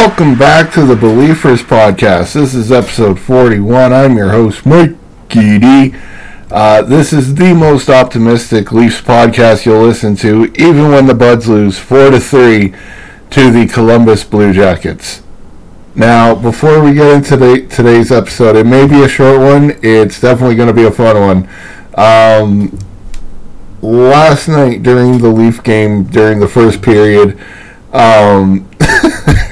Welcome back to the Be-Leaf-ers Podcast. This is episode 41. I'm your host, Mike D. Uh, this is the most optimistic Leafs podcast you'll listen to, even when the Buds lose 4 to 3 to the Columbus Blue Jackets. Now, before we get into the, today's episode, it may be a short one. It's definitely going to be a fun one. Um, last night during the Leaf game, during the first period, um,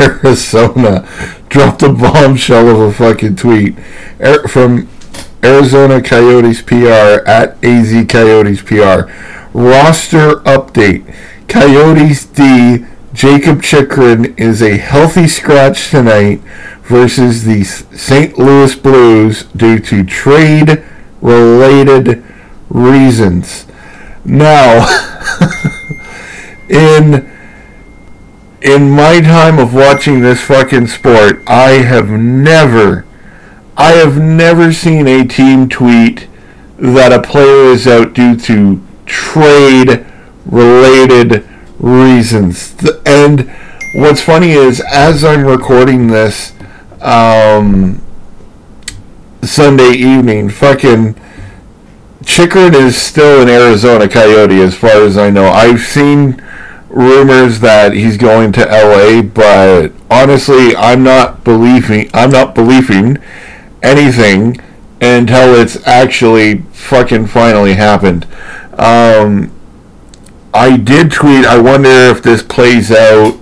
Arizona dropped a bombshell of a fucking tweet er, from Arizona Coyotes PR at AZ Coyotes PR. Roster update. Coyotes D. Jakob Chychrun is a healthy scratch tonight versus the St. Louis Blues due to trade related reasons. Now, in in my time of watching this fucking sport, I have never, I have never seen a team tweet that a player is out due to trade related reasons. And what's funny is, as I'm recording this um, Sunday evening, fucking Chychrun is still an Arizona Coyote, as far as I know. I've seen rumors that he's going to LA, but honestly, I'm not believing I'm not believing anything until it's actually fucking finally happened. Um, I did tweet. I wonder if this plays out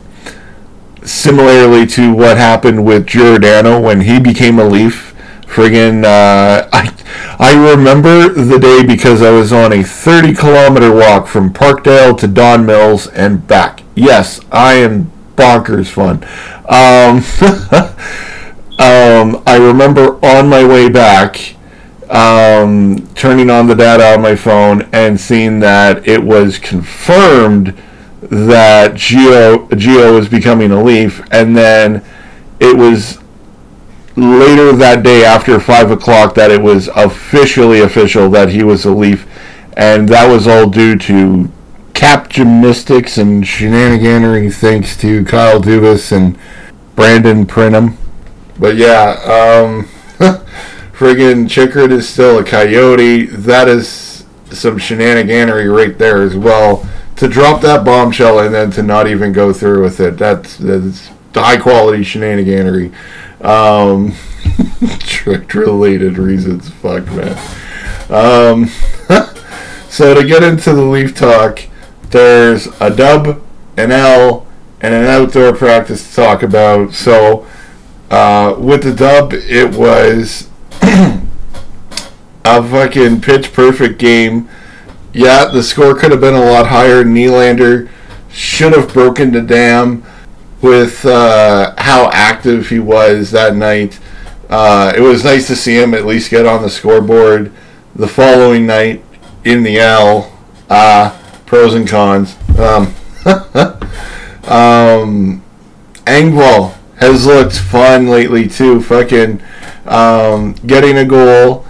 similarly to what happened with Giordano when he became a Leaf. Friggin', uh, I I remember the day because I was on a 30 kilometer walk from Parkdale to Don Mills and back. Yes, I am bonkers fun. Um, um, I remember on my way back um, turning on the data on my phone and seeing that it was confirmed that Geo Geo was becoming a Leaf, and then it was later that day after five o'clock that it was officially official that he was a Leaf, and that was all due to cap gymnastics and shenaniganery thanks to Kyle Dubas and Brandon Pridham. But yeah, um, friggin' Chychrun is still a coyote. That is some shenaniganery right there as well. To drop that bombshell and then to not even go through with it, that's, that's high quality shenaniganery. Um, trick related reasons. Fuck, man. Um, so to get into the Leaf talk, there's a dub, an L, and an outdoor practice to talk about. So uh, with the dub, it was a fucking pitch perfect game. Yeah, the score could have been a lot higher. Nylander should have broken the dam with uh, how active he was that night. Uh, it was nice to see him at least get on the scoreboard the following night in the L. Uh, pros and cons. Um, um, Engvall has looked fun lately too. Fucking um, getting a goal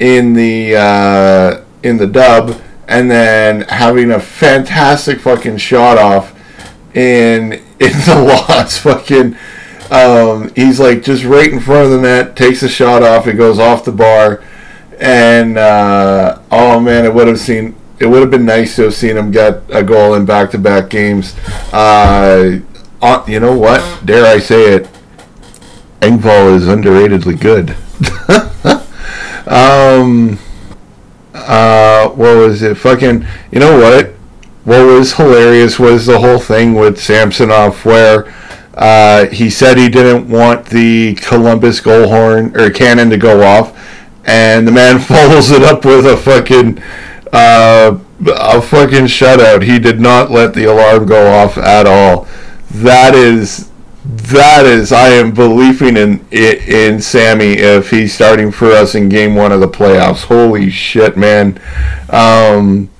in the uh, in the dub, and then having a fantastic fucking shot off in in the loss. Fucking, um, he's like just right in front of the net, takes a shot off, it goes off the bar, and uh, oh man, it would have seen. It would have been nice to have seen him get a goal in back-to-back games. Uh, uh, you know what? Dare I say it? Engvall is underratedly good. um, uh, what was it? Fucking, you know what? What was hilarious was the whole thing with Samsonov where uh, he said he didn't want the Columbus goal horn or cannon to go off, and the man follows it up with a fucking uh, a fucking shutout. He did not let the alarm go off at all. That is that is I am believing in in Sammy if he's starting for us in game one of the playoffs. Holy shit, man! Um,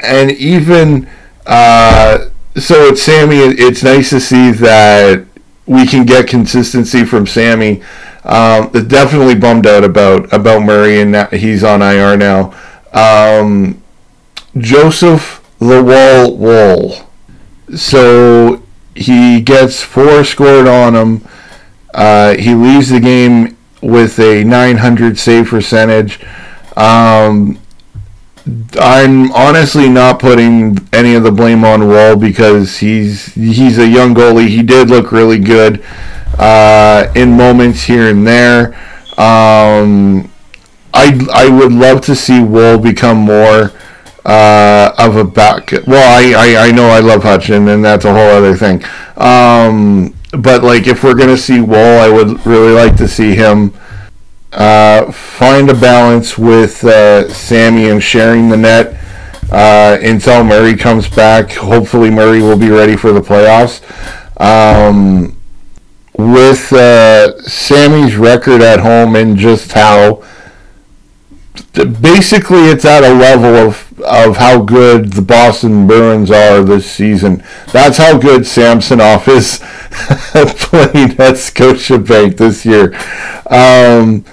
and even uh, so, it's Sammy. It's nice to see that we can get consistency from Sammy. Um, definitely bummed out about about Murray and he's on IR now. Um, Joseph the Wall Woll. So he gets four scored on him. Uh, he leaves the game with a 900 save percentage. Um, I'm honestly not putting any of the blame on Woll because he's he's a young goalie. He did look really good uh, in moments here and there. Um, I I would love to see Woll become more uh, of a back. Well, I, I, I know I love Hutchin, and that's a whole other thing. Um, but like, if we're gonna see Woll, I would really like to see him uh, find a balance with uh, Sammy and sharing the net uh, until Murray comes back. Hopefully, Murray will be ready for the playoffs. Um, with uh, Sammy's record at home and just how basically it's at a level of of how good the Boston Bruins are this season. That's how good Samsonov is playing at Scotiabank this year. Um,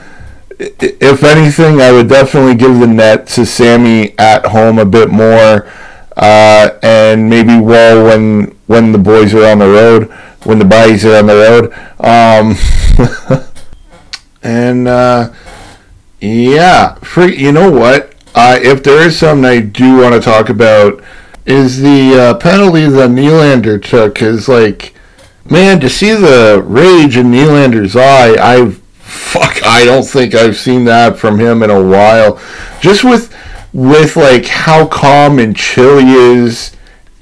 if anything, I would definitely give the net to Sammy at home a bit more, uh, and maybe Woll when when the boys are on the road, when the boys are on the road. Um, and uh, yeah, for you know what, uh, if there is something I do want to talk about, is the uh, penalty that Nylander took. Is like, man, to see the rage in Nylander's eye, I've fuck, I don't think I've seen that from him in a while. Just with with like how calm and chill he is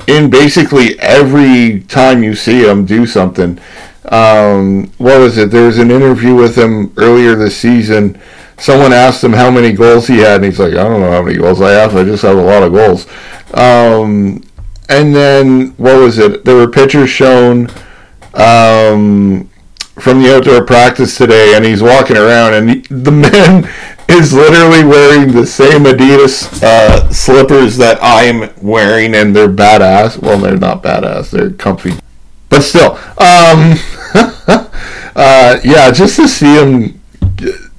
in basically every time you see him do something. Um, what was it? There was an interview with him earlier this season. Someone asked him how many goals he had, and he's like, "I don't know how many goals I have. I just have a lot of goals." Um, and then what was it? There were pictures shown um, from the outdoor practice today, and he's walking around, and he, the man is literally wearing the same Adidas uh, slippers that I'm wearing, and they're badass. Well, they're not badass; they're comfy, but still. Um, uh, yeah, just to see him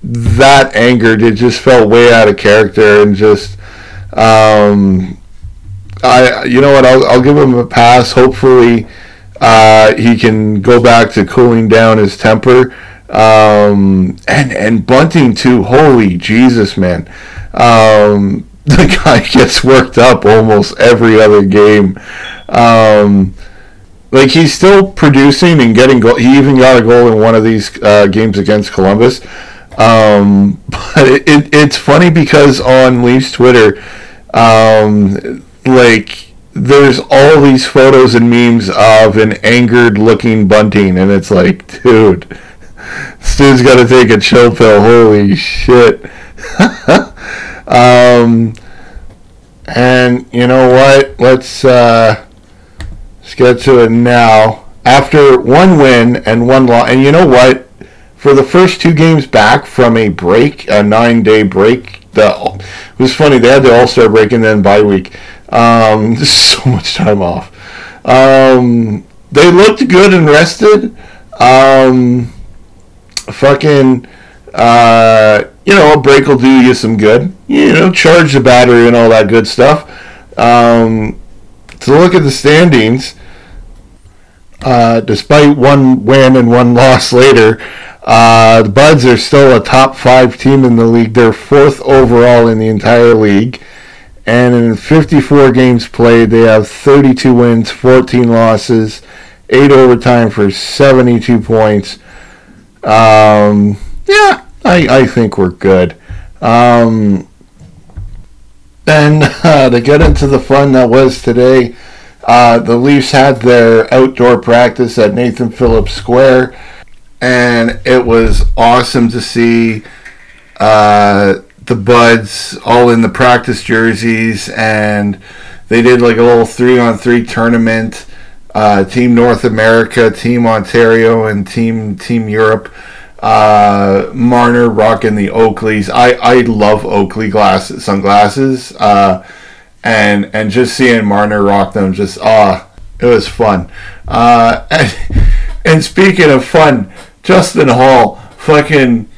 that angered, it just felt way out of character, and just. Um, I, you know what? I'll, I'll give him a pass. Hopefully, uh, he can go back to cooling down his temper. Um, and and Bunting too. Holy Jesus, man! Um, the guy gets worked up almost every other game. Um, like he's still producing and getting goal. He even got a goal in one of these uh, games against Columbus. Um, but it, it, it's funny because on Leafs Twitter, um, like there's all these photos and memes of an angered looking bunting and it's like dude Stu's got to take a chill pill. Holy shit. Um, and you know what? Let's uh, let's get to it now. After one win and one loss and you know what for the first two games back from a break a nine day break the it was funny they had the all-star break and then bye week um, so much time off. Um, they looked good and rested. Um, fucking, uh, you know, a break will do you some good. You know, charge the battery and all that good stuff. Um, to look at the standings, uh, despite one win and one loss later, uh, the Buds are still a top five team in the league. They're fourth overall in the entire league. And in 54 games played, they have 32 wins, 14 losses, 8 overtime for 72 points. Um, yeah, I, I think we're good. Um, and uh, to get into the fun that was today, uh, the Leafs had their outdoor practice at Nathan Phillips Square, and it was awesome to see. Uh, the buds all in the practice jerseys and they did like a little three on three tournament uh, team north america team ontario and team team europe uh, marner rocking the oakleys i i love oakley glasses sunglasses uh, and and just seeing marner rock them just ah it was fun uh, and, and speaking of fun justin Holl, fucking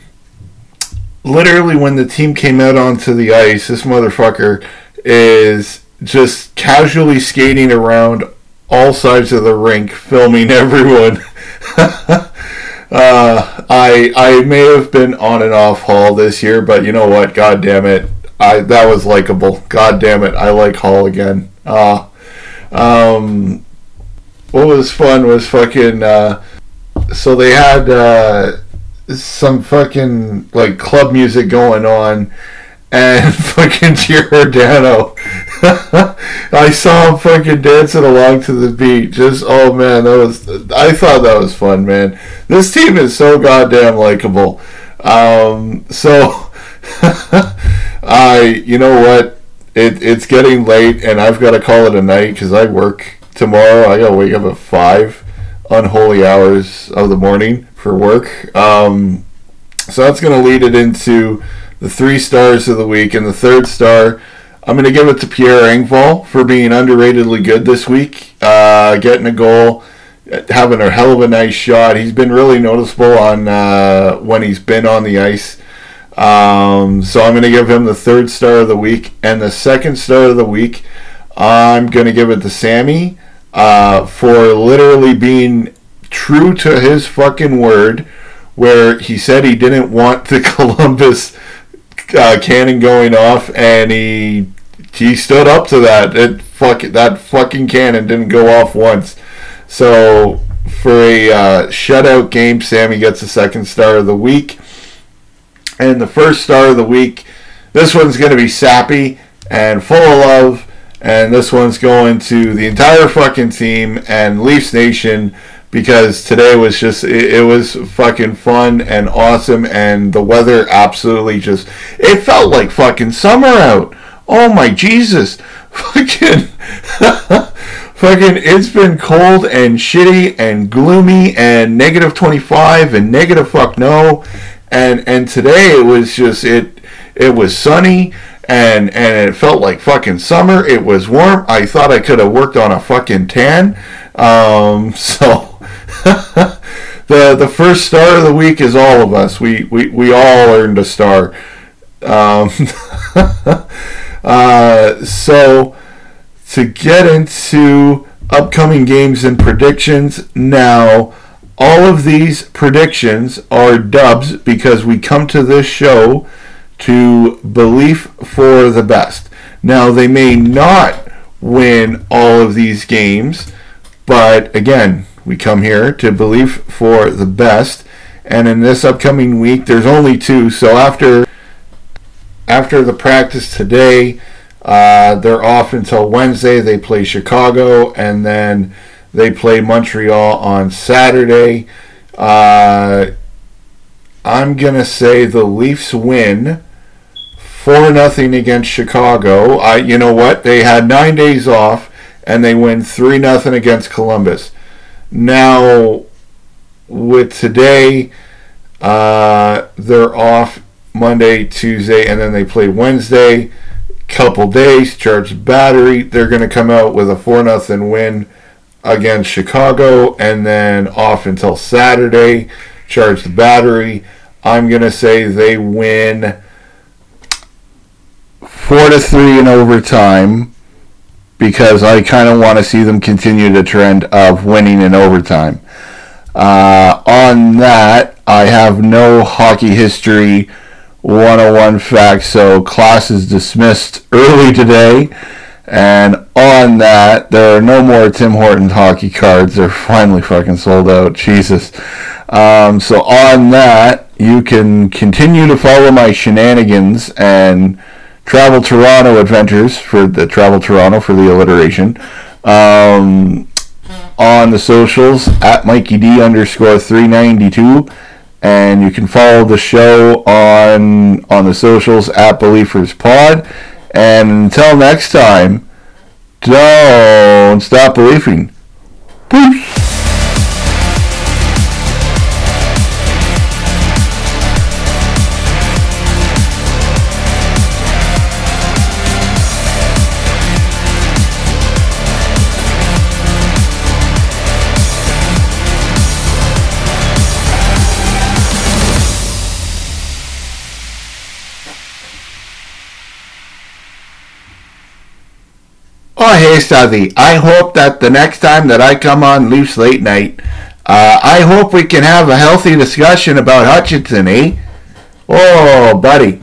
literally when the team came out onto the ice, this motherfucker is just casually skating around all sides of the rink, filming everyone. uh, I I may have been on and off Holl this year, but you know what? God damn it, I that was likable. God damn it, I like Holl again. Uh, um, what was fun was fucking. Uh, so they had uh, some fucking like club music going on and fucking Giordano. I saw him fucking dancing along to the beat. Just oh man, that was I thought that was fun, man. This team is so goddamn likable. Um, so I, you know what? It, it's getting late, and I've got to call it a night because I work tomorrow. I gotta wake up at five, unholy hours of the morning for work. Um, so that's gonna lead it into the three stars of the week, and the third star, I'm going to give it to Pierre Engvall for being underratedly good this week, uh, getting a goal, having a hell of a nice shot. He's been really noticeable on uh, when he's been on the ice. Um, so I'm going to give him the third star of the week, and the second star of the week, I'm going to give it to Sammy uh, for literally being true to his fucking word, where he said he didn't want the Columbus uh, cannon going off, and he he stood up to that. It fuck that fucking cannon didn't go off once. So for a uh, shutout game, Sammy gets the second star of the week, and the first star of the week. This one's going to be sappy and full of love, and this one's going to the entire fucking team and Leafs Nation because today was just it, it, was fucking fun and awesome and the weather absolutely just it felt like fucking summer out. Oh my jesus. Fucking fucking it's been cold and shitty and gloomy and negative 25 and negative fuck no. And and today it was just it it was sunny and and it felt like fucking summer it was warm i thought i could have worked on a fucking tan um so the the first star of the week is all of us. We we, we all earned a star. Um, uh, so to get into upcoming games and predictions now. All of these predictions are dubs because we come to this show to belief for the best. Now, they may not win all of these games, but again, we come here to belief for the best. And in this upcoming week, there's only two. So after after the practice today, uh, they're off until Wednesday. They play Chicago, and then they play Montreal on Saturday. Uh, I'm gonna say the Leafs win four nothing against Chicago. I, you know what? They had nine days off, and they win three nothing against Columbus. Now, with today, uh, they're off Monday, Tuesday, and then they play Wednesday. Couple days, charge battery. They're going to come out with a 4 0 win against Chicago, and then off until Saturday. Charge the battery. I'm going to say they win 4 to 3 in overtime because I kind of want to see them continue the trend of winning in overtime. Uh, on that, I have no hockey history 101 facts, so class is dismissed early today. And on that, there are no more Tim Hortons hockey cards. They're finally fucking sold out. Jesus. Um, so on that, you can continue to follow my shenanigans and Travel Toronto Adventures for the Travel Toronto for the alliteration. Um, on the socials at Mikey D underscore 392. And you can follow the show on on the socials at BeLeafers Pod. And until next time, don't stop believing. Peace. Hey, Stuzzy. I hope that the next time that I come on Loose Late Night, uh, I hope we can have a healthy discussion about Hutchinson, eh? Oh, buddy.